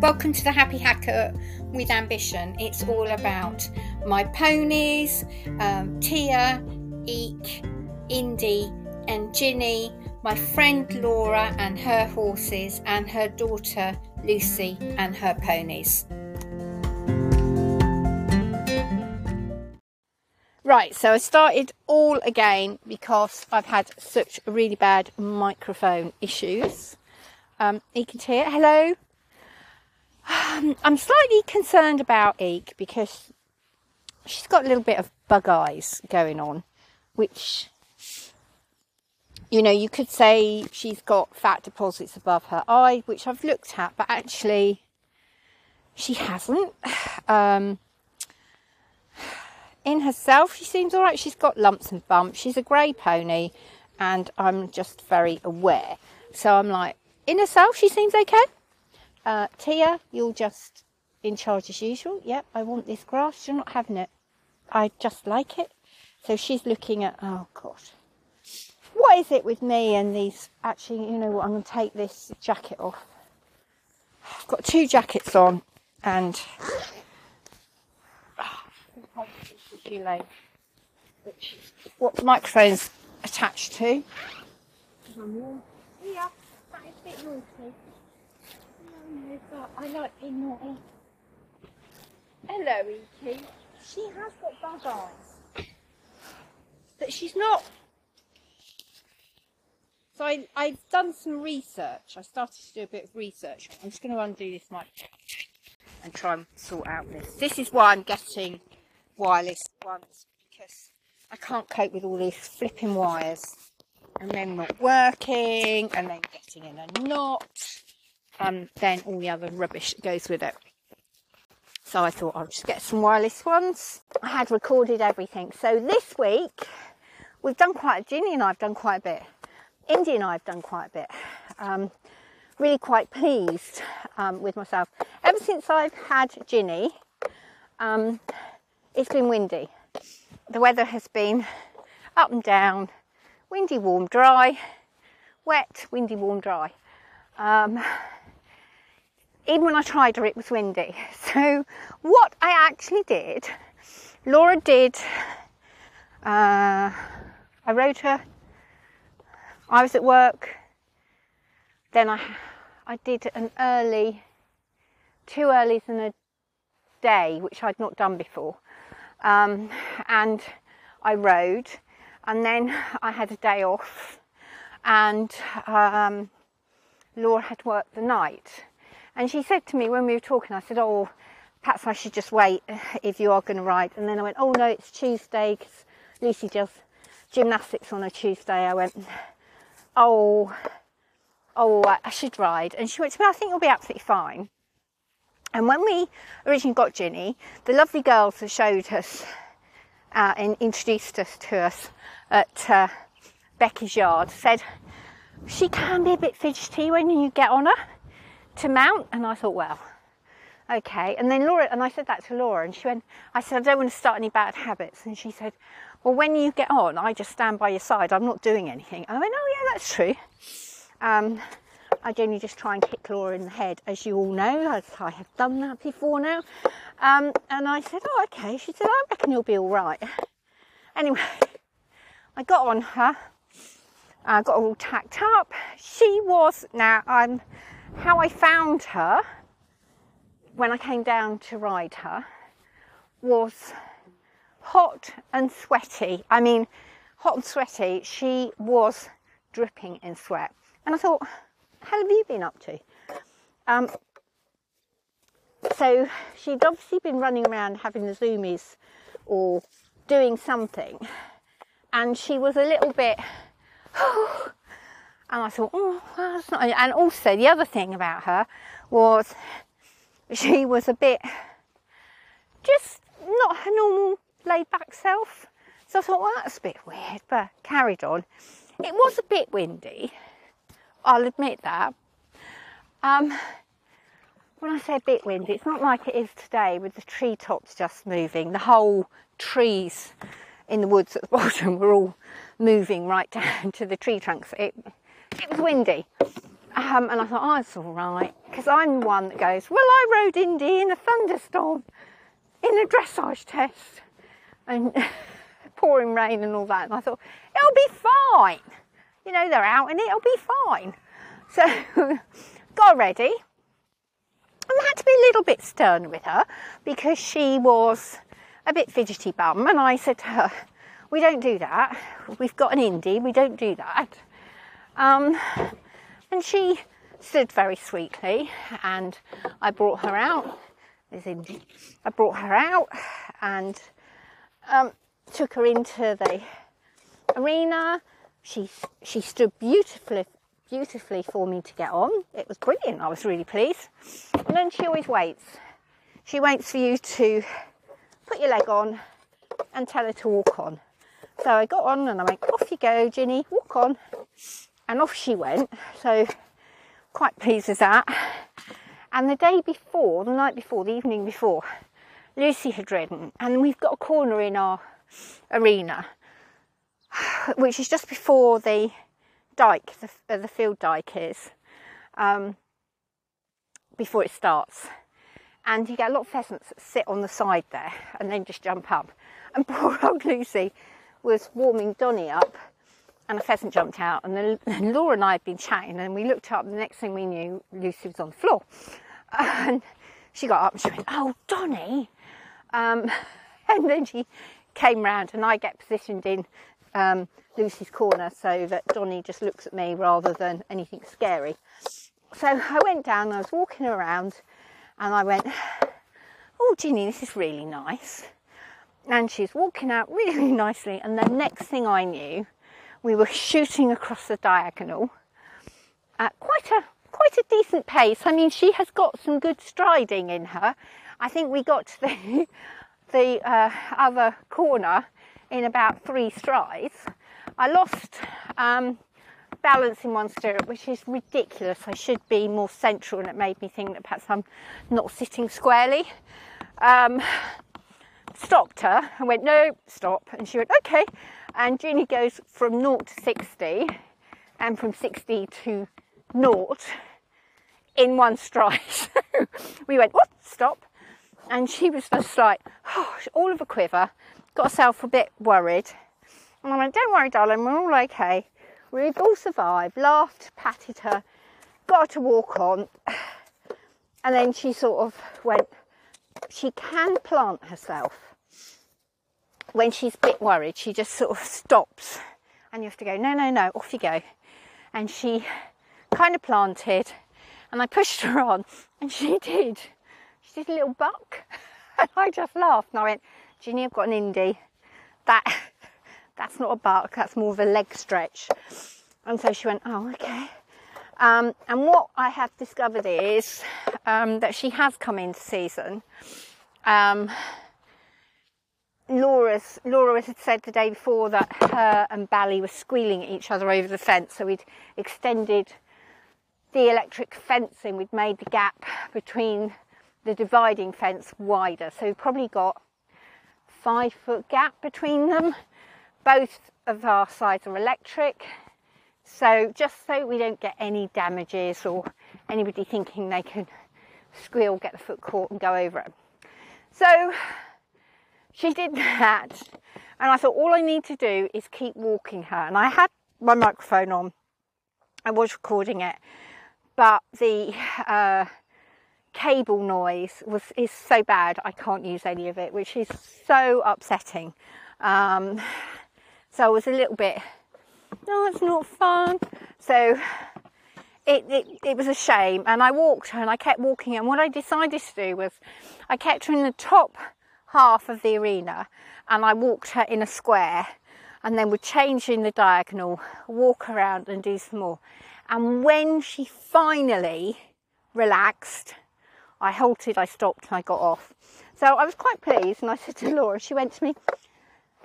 Welcome to the Happy Hacker with Ambition. It's all about my ponies, um, Tia, Eek, Indie, and Ginny, my friend Laura and her horses, and her daughter Lucy and her ponies. Right, so I started all again because I've had such really bad microphone issues. Um, Eek and Tia, hello. I'm slightly concerned about Eek because she's got a little bit of bug eyes going on, which you know, you could say she's got fat deposits above her eye, which I've looked at, but actually she hasn't. Um, in herself, she seems all right. She's got lumps and bumps. She's a grey pony, and I'm just very aware. So I'm like, in herself, she seems okay. Uh, Tia, you're just in charge as usual. Yep, I want this grass. You're not having it. I just like it. So she's looking at, oh God, what is it with me and these? Actually, you know what? I'm going to take this jacket off. I've got two jackets on and what the microphone's attached to. Yeah, that is a bit. But I like being naughty. Hello, Eeky. She has got bug eyes. But she's not so I, I've done some research. I started to do a bit of research. I'm just going to undo this mic and try and sort out this. This is why I'm getting wireless ones because I can't cope with all these flipping wires and then not working and then getting in a knot and then all the other rubbish that goes with it. So I thought I'll just get some wireless ones. I had recorded everything. So this week we've done quite, Ginny and I've done quite a bit. Indy and I have done quite a bit. Um, really quite pleased um, with myself. Ever since I've had Ginny, um, it's been windy. The weather has been up and down, windy, warm, dry, wet, windy, warm, dry. Um, even when I tried her, it was windy. So, what I actually did, Laura did, uh, I rode her I was at work, then I, I did an early, two earlys in a day, which I'd not done before. Um, and I rode, and then I had a day off, and um, Laura had worked the night. And she said to me when we were talking, I said, Oh, perhaps I should just wait if you are going to ride. And then I went, Oh, no, it's Tuesday because Lucy does gymnastics on a Tuesday. I went, oh, oh, I should ride. And she went to me, I think you'll be absolutely fine. And when we originally got Ginny, the lovely girls that showed us uh, and introduced us to us at uh, Becky's yard said she can be a bit fidgety when you get on her to mount. And I thought, well, okay. And then Laura, and I said that to Laura, and she went, I said, I don't want to start any bad habits. And she said, well, when you get on, I just stand by your side. I'm not doing anything. I went, oh, yeah, that's true. Um, I generally just try and kick Laura in the head, as you all know, as I have done that before now. Um, and I said, oh, okay. She said, I reckon you'll be all right. Anyway, I got on her. I got all tacked up. She was, now, um, how I found her when I came down to ride her was hot and sweaty. I mean, hot and sweaty. She was dripping in sweat. And I thought, how have you been up to? Um, so she'd obviously been running around having the zoomies or doing something. And she was a little bit, and I thought, oh, that's not. And also, the other thing about her was she was a bit just not her normal laid back self. So I thought, well, that's a bit weird, but carried on. It was a bit windy, I'll admit that. Um, when I say a bit windy, it's not like it is today with the treetops just moving. The whole trees in the woods at the bottom were all moving right down to the tree trunks. It, it was windy. Um, and I thought, oh, it's all right. because I'm the one that goes, Well, I rode Indie in a thunderstorm in a dressage test and pouring rain and all that. And I thought, It'll be fine. You know, they're out and it'll be fine. So got ready and had to be a little bit stern with her because she was a bit fidgety bum. And I said to her, We don't do that. We've got an Indie, we don't do that. Um, and she stood very sweetly, and I brought her out. I brought her out and um, took her into the arena. She she stood beautifully beautifully for me to get on. It was brilliant. I was really pleased. And then she always waits. She waits for you to put your leg on and tell her to walk on. So I got on and I went, off you go, Ginny, walk on. And off she went. So quite pleased with that. And the day before, the night before, the evening before, Lucy had ridden, and we've got a corner in our arena, which is just before the dike, the, uh, the field dike is, um, before it starts. And you get a lot of pheasants that sit on the side there and then just jump up. And poor old Lucy was warming Donny up and a pheasant jumped out. And then Laura and I had been chatting, and we looked up. And the next thing we knew, Lucy was on the floor, and she got up and she went, "Oh, Donny," um, and then she came round, and I get positioned in um, Lucy's corner so that Donny just looks at me rather than anything scary. So I went down. I was walking around, and I went, "Oh, Ginny, this is really nice." And she's walking out really nicely, and the next thing I knew we were shooting across the diagonal at quite a quite a decent pace. I mean, she has got some good striding in her. I think we got to the the uh, other corner in about three strides. I lost um, balance in one stirrup, which is ridiculous. I should be more central, and it made me think that perhaps I'm not sitting squarely. Um, stopped her. and went, no, stop. And she went, okay. And Ginny goes from 0 to 60 and from 60 to 0 in one stride. we went, what? Stop. And she was just like, oh, all of a quiver, got herself a bit worried. And I went, don't worry, darling, we're all okay. We've all survived, laughed, patted her, got her to walk on. And then she sort of went, she can plant herself when she's a bit worried, she just sort of stops and you have to go, no, no, no, off you go. And she kind of planted and I pushed her on and she did. She did a little buck and I just laughed and I went, Ginny, I've got an indie. That, that's not a buck, that's more of a leg stretch. And so she went, oh, okay. Um, and what I have discovered is um, that she has come into season. Um, Laura's, Laura had said the day before that her and Bally were squealing at each other over the fence, so we'd extended the electric fencing, we'd made the gap between the dividing fence wider, so we've probably got five foot gap between them. Both of our sides are electric, so just so we don't get any damages or anybody thinking they can squeal, get the foot caught, and go over it. So she did that, and I thought all I need to do is keep walking her. And I had my microphone on, I was recording it, but the uh, cable noise was is so bad I can't use any of it, which is so upsetting. Um, so I was a little bit, no, it's not fun. So it, it, it was a shame. And I walked her and I kept walking. And what I decided to do was I kept her in the top half of the arena and I walked her in a square and then would change in the diagonal, walk around and do some more. And when she finally relaxed, I halted, I stopped and I got off. So I was quite pleased and I said to Laura, she went to me,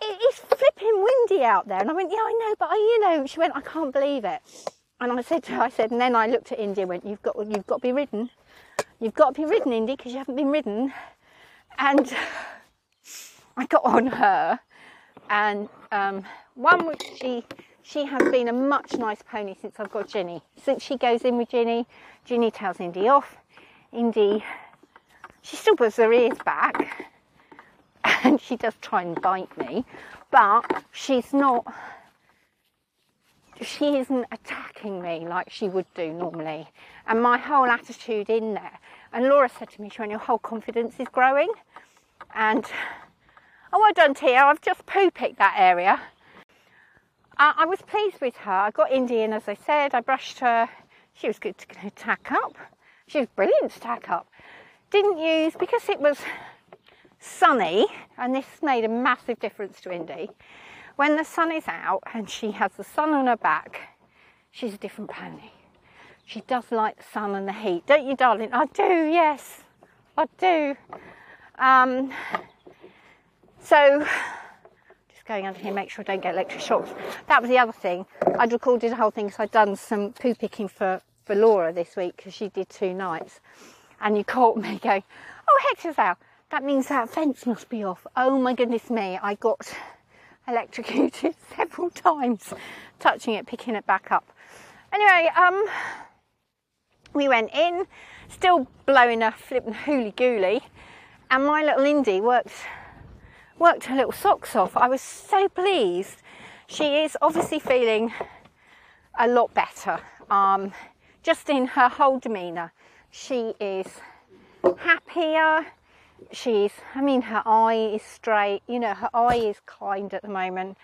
it's flipping windy out there. And I went, yeah, I know, but I, you know, she went, I can't believe it. And I said to her, I said, and then I looked at Indie and went, you've got, you've got to be ridden. You've got to be ridden, Indie, because you haven't been ridden and I got on her, and um, one she she has been a much nice pony since I've got Ginny. Since she goes in with Ginny, Ginny tells Indie off. Indie, she still puts her ears back and she does try and bite me, but she's not, she isn't attacking me like she would do normally. And my whole attitude in there. And Laura said to me, went, your whole confidence is growing. And, oh, well done, Tia. I've just poo picked that area. Uh, I was pleased with her. I got Indie in, as I said. I brushed her. She was good to tack up. She was brilliant to tack up. Didn't use, because it was sunny, and this made a massive difference to Indie. When the sun is out and she has the sun on her back, she's a different pony. She does like the sun and the heat, don't you, darling? I do, yes, I do. Um, so, just going under here, make sure I don't get electric shocks. That was the other thing. I'd recorded the whole thing because I'd done some poo picking for, for Laura this week because she did two nights. And you caught me going, oh, Hector's out. That means that fence must be off. Oh my goodness me, I got electrocuted several times touching it, picking it back up. Anyway, um, we went in, still blowing a flipping hooly gooly, and my little Indie worked worked her little socks off. I was so pleased. She is obviously feeling a lot better. Um, just in her whole demeanour, she is happier. She's, I mean, her eye is straight. You know, her eye is kind at the moment.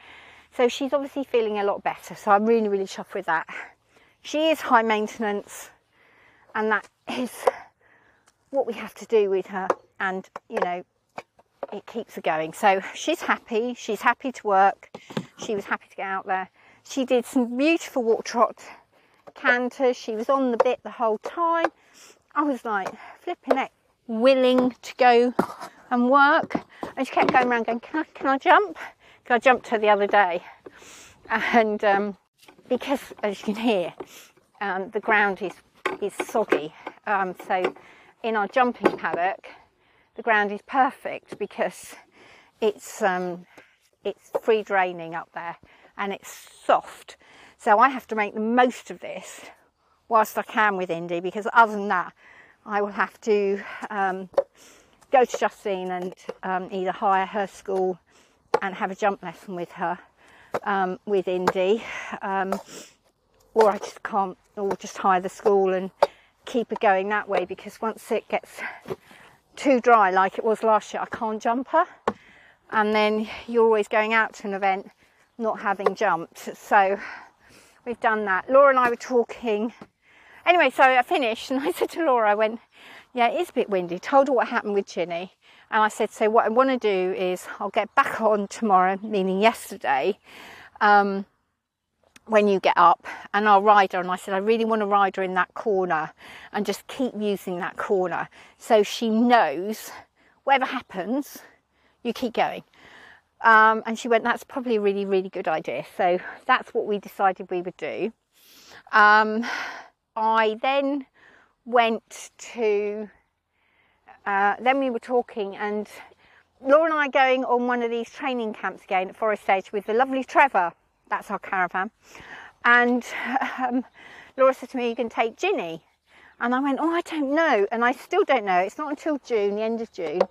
So she's obviously feeling a lot better. So I'm really, really chuffed with that. She is high maintenance, and that is what we have to do with her. And, you know, it keeps her going. So she's happy. She's happy to work. She was happy to get out there. She did some beautiful walk trot canters. She was on the bit the whole time. I was like flipping it, willing to go and work. And she kept going around going, Can I, can I jump? Because I jumped her the other day. And um, because, as you can hear, um, the ground is, is soggy. Um, so in our jumping paddock, the ground is perfect because it's um, it's free draining up there and it's soft. So I have to make the most of this whilst I can with Indie because other than that, I will have to um, go to Justine and um, either hire her school and have a jump lesson with her um, with Indie, um, or I just can't, or just hire the school and keep it going that way because once it gets too dry like it was last year, I can't jump her. And then you're always going out to an event not having jumped. So we've done that. Laura and I were talking. Anyway, so I finished and I said to Laura, I went, yeah, it is a bit windy. Told her what happened with Ginny. And I said, so what I want to do is I'll get back on tomorrow, meaning yesterday, um, when you get up and I'll ride her. And I said, I really want to ride her in that corner and just keep using that corner so she knows whatever happens, you keep going. Um, and she went, That's probably a really, really good idea. So that's what we decided we would do. Um, I then went to, uh, then we were talking, and Laura and I going on one of these training camps again at Forest Edge with the lovely Trevor that's our caravan. And um, Laura said to me, You can take Ginny. And I went, Oh, I don't know. And I still don't know. It's not until June, the end of June.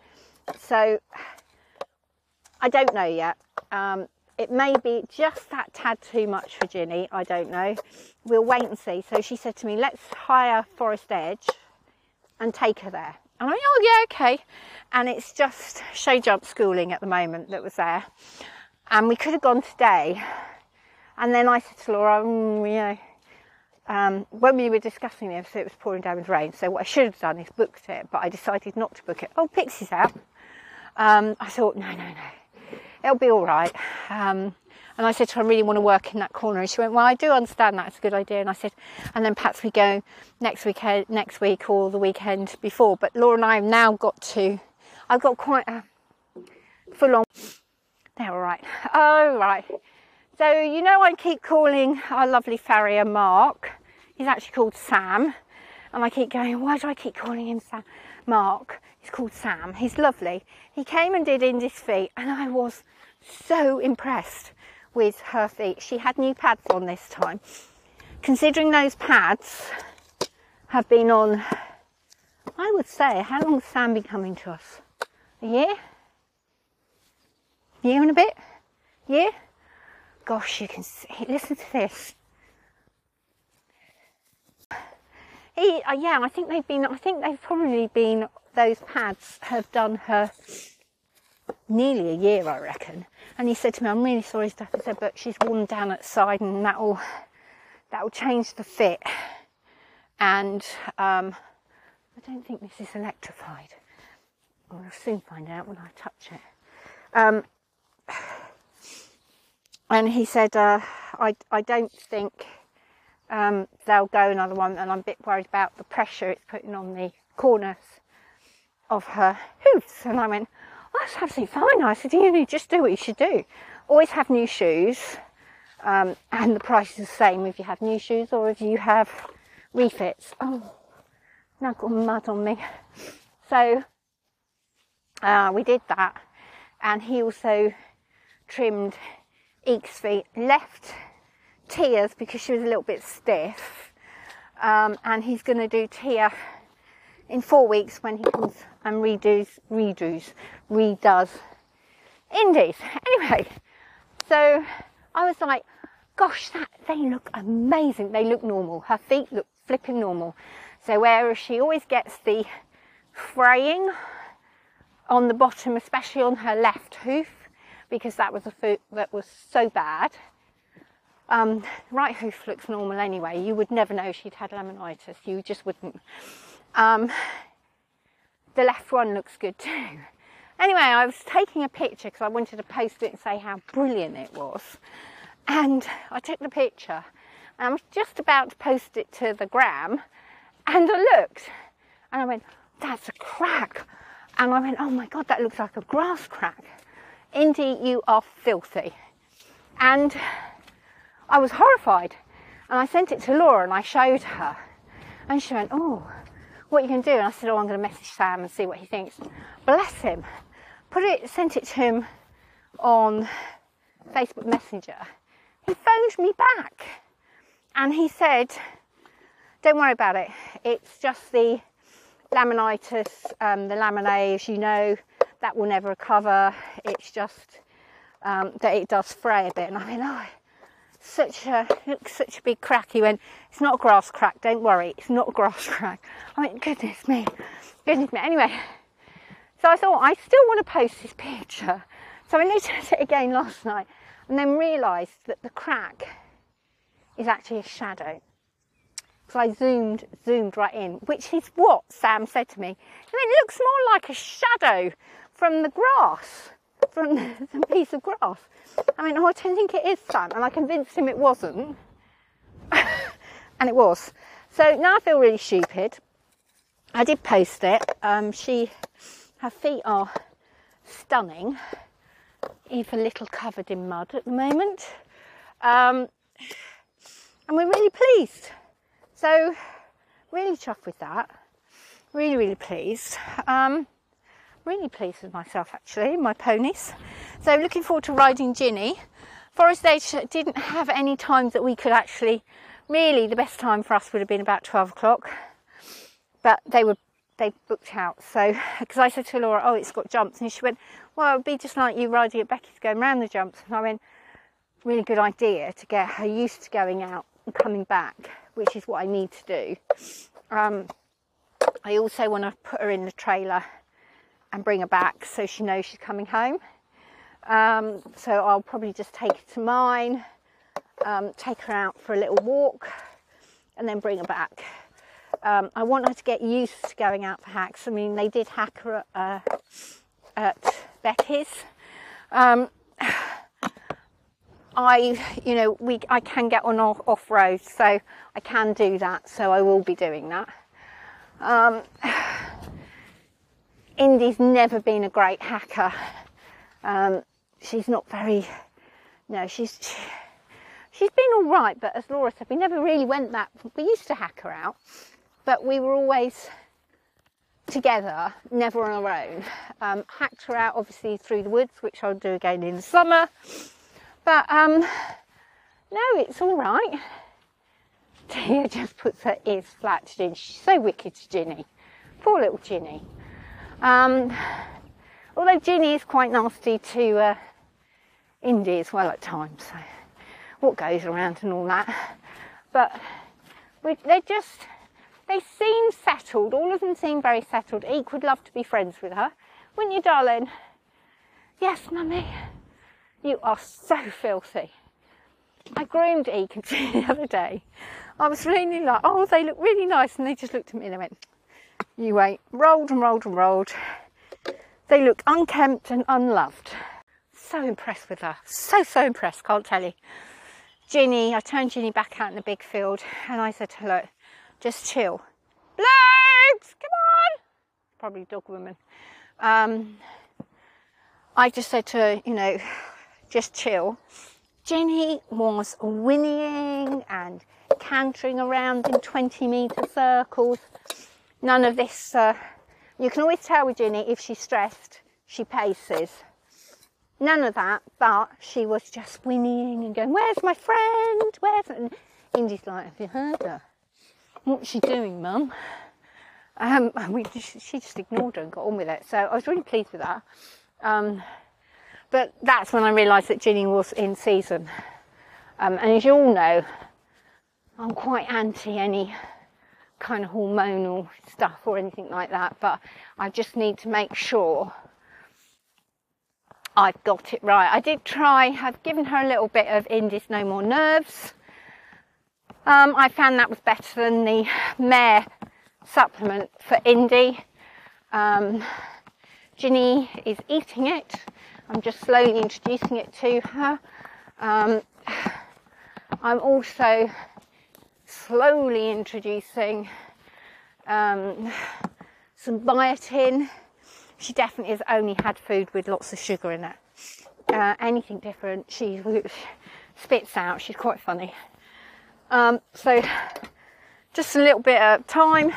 So I don't know yet. Um, it may be just that tad too much for Ginny. I don't know. We'll wait and see. So she said to me, Let's hire Forest Edge and take her there. And I went, Oh, yeah, okay. And it's just show jump schooling at the moment that was there. And we could have gone today and then I said to Laura, mm, you know, um, when we were discussing this, it was pouring down with rain. So what I should have done is booked it, but I decided not to book it. Oh, Pixie's out. Um, I thought, no, no, no, it'll be all right. Um, and I said to her, I really want to work in that corner. And she went, well, I do understand that. It's a good idea. And I said, and then perhaps we go next weekend, next week or the weekend before. But Laura and I have now got to, I've got quite a full on, they're all right. Oh, right. So you know I keep calling our lovely farrier Mark. He's actually called Sam. And I keep going, why do I keep calling him Sam? Mark. He's called Sam. He's lovely. He came and did Indie's feet and I was so impressed with her feet. She had new pads on this time. Considering those pads have been on, I would say, how long has Sam been coming to us? A year? Year and a bit? Year? Gosh, you can see, listen to this. He, uh, yeah, I think they've been, I think they've probably been, those pads have done her nearly a year, I reckon. And he said to me, I'm really sorry, Steph. I said, but she's worn down at the side and that'll, that'll change the fit. And um, I don't think this is electrified. I'll soon find out when I touch it. Um, and he said, uh, I, I don't think um, they'll go another one, and I'm a bit worried about the pressure it's putting on the corners of her hoofs. And I went, well, that's absolutely fine. I said, you know, just do what you should do. Always have new shoes, um, and the price is the same if you have new shoes or if you have refits. Oh, now I've got mud on me. So uh, we did that, and he also trimmed Eek's feet, left Tia's because she was a little bit stiff, um, and he's going to do Tia in four weeks when he comes and redoes, redoes, redoes Indie's. Anyway, so I was like, gosh, that they look amazing. They look normal. Her feet look flipping normal. So whereas she always gets the fraying on the bottom, especially on her left hoof, because that was a foot that was so bad. Um, right hoof looks normal anyway. You would never know she'd had laminitis. You just wouldn't. Um, the left one looks good too. Anyway, I was taking a picture because I wanted to post it and say how brilliant it was. And I took the picture and I was just about to post it to the gram and I looked and I went, that's a crack. And I went, oh my God, that looks like a grass crack. Indie, you are filthy. And I was horrified. And I sent it to Laura and I showed her. And she went, Oh, what are you going to do? And I said, Oh, I'm going to message Sam and see what he thinks. Bless him. Put it, sent it to him on Facebook Messenger. He phoned me back and he said, Don't worry about it. It's just the laminitis, um, the laminae, as you know, that will never recover. It's just um, that it does fray a bit. And I mean, oh, such a such a big crack. He went, it's not a grass crack. Don't worry, it's not a grass crack. I mean, goodness me, goodness me. Anyway, so I thought I still want to post this picture. So I looked at it again last night and then realised that the crack is actually a shadow. So I zoomed, zoomed right in, which is what Sam said to me. it looks more like a shadow from the grass, from the piece of grass. I mean, oh, I don't think it is Sam, and I convinced him it wasn't, and it was. So now I feel really stupid. I did post it. Um, she, her feet are stunning, even a little covered in mud at the moment, um, and we're really pleased. So, really chuffed with that. Really, really pleased. Um, really pleased with myself actually, my ponies. So, looking forward to riding Ginny. Forest Edge didn't have any times that we could actually. Really, the best time for us would have been about 12 o'clock, but they were they booked out. So, because I said to Laura, "Oh, it's got jumps," and she went, "Well, it'd be just like you riding at Becky's going round the jumps." And I went, "Really good idea to get her used to going out and coming back." which is what I need to do. Um, I also want to put her in the trailer and bring her back so she knows she's coming home. Um, so I'll probably just take her to mine, um, take her out for a little walk, and then bring her back. Um, I want her to get used to going out for hacks. I mean, they did hack her at, uh, at Becky's. Um, I, you know, we I can get on off, off road, so I can do that. So I will be doing that. Indie's never been a great hacker. Um, she's not very. No, she's she, she's been all right, but as Laura said, we never really went that. We used to hack her out, but we were always together, never on our own. Um, hacked her out obviously through the woods, which I'll do again in the summer. But um, no, it's all right. Tia just puts her ears flat to Ginny. She's so wicked to Ginny. Poor little Ginny. Um, although Ginny is quite nasty to uh, Indie as well at times. So what goes around and all that. But they just, they seem settled. All of them seem very settled. Eek would love to be friends with her. Wouldn't you, darling? Yes, mummy. You are so filthy. I groomed Eek the other day. I was really like, oh, they look really nice. And they just looked at me and they went, you wait. Rolled and rolled and rolled. They look unkempt and unloved. So impressed with her. So, so impressed, can't tell you. Ginny, I turned Ginny back out in the big field and I said look, just chill. Blades, come on! Probably dog woman. Um, I just said to her, you know, just chill. Ginny was whinnying and cantering around in 20 metre circles. None of this, uh, you can always tell with Ginny if she's stressed, she paces. None of that, but she was just whinnying and going, Where's my friend? Where's and Indie's like, Have you heard her? What's she doing, Mum? Um, we just, she just ignored her and got on with it. So I was really pleased with that. Um, but that's when I realised that Ginny was in season. Um, and as you all know, I'm quite anti any kind of hormonal stuff or anything like that, but I just need to make sure I've got it right. I did try, I've given her a little bit of Indie's No More Nerves. Um, I found that was better than the Mare supplement for Indy. Um, Ginny is eating it. I'm just slowly introducing it to her. Um, I'm also slowly introducing um, some biotin she definitely has only had food with lots of sugar in it. Uh, anything different, she spits out. She's quite funny. Um, so just a little bit of time,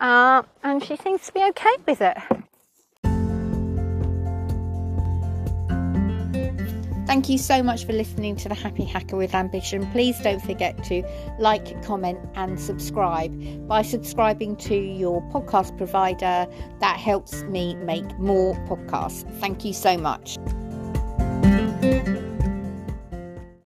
uh, and she seems to be okay with it. Thank you so much for listening to the Happy Hacker with Ambition. Please don't forget to like, comment, and subscribe. By subscribing to your podcast provider, that helps me make more podcasts. Thank you so much.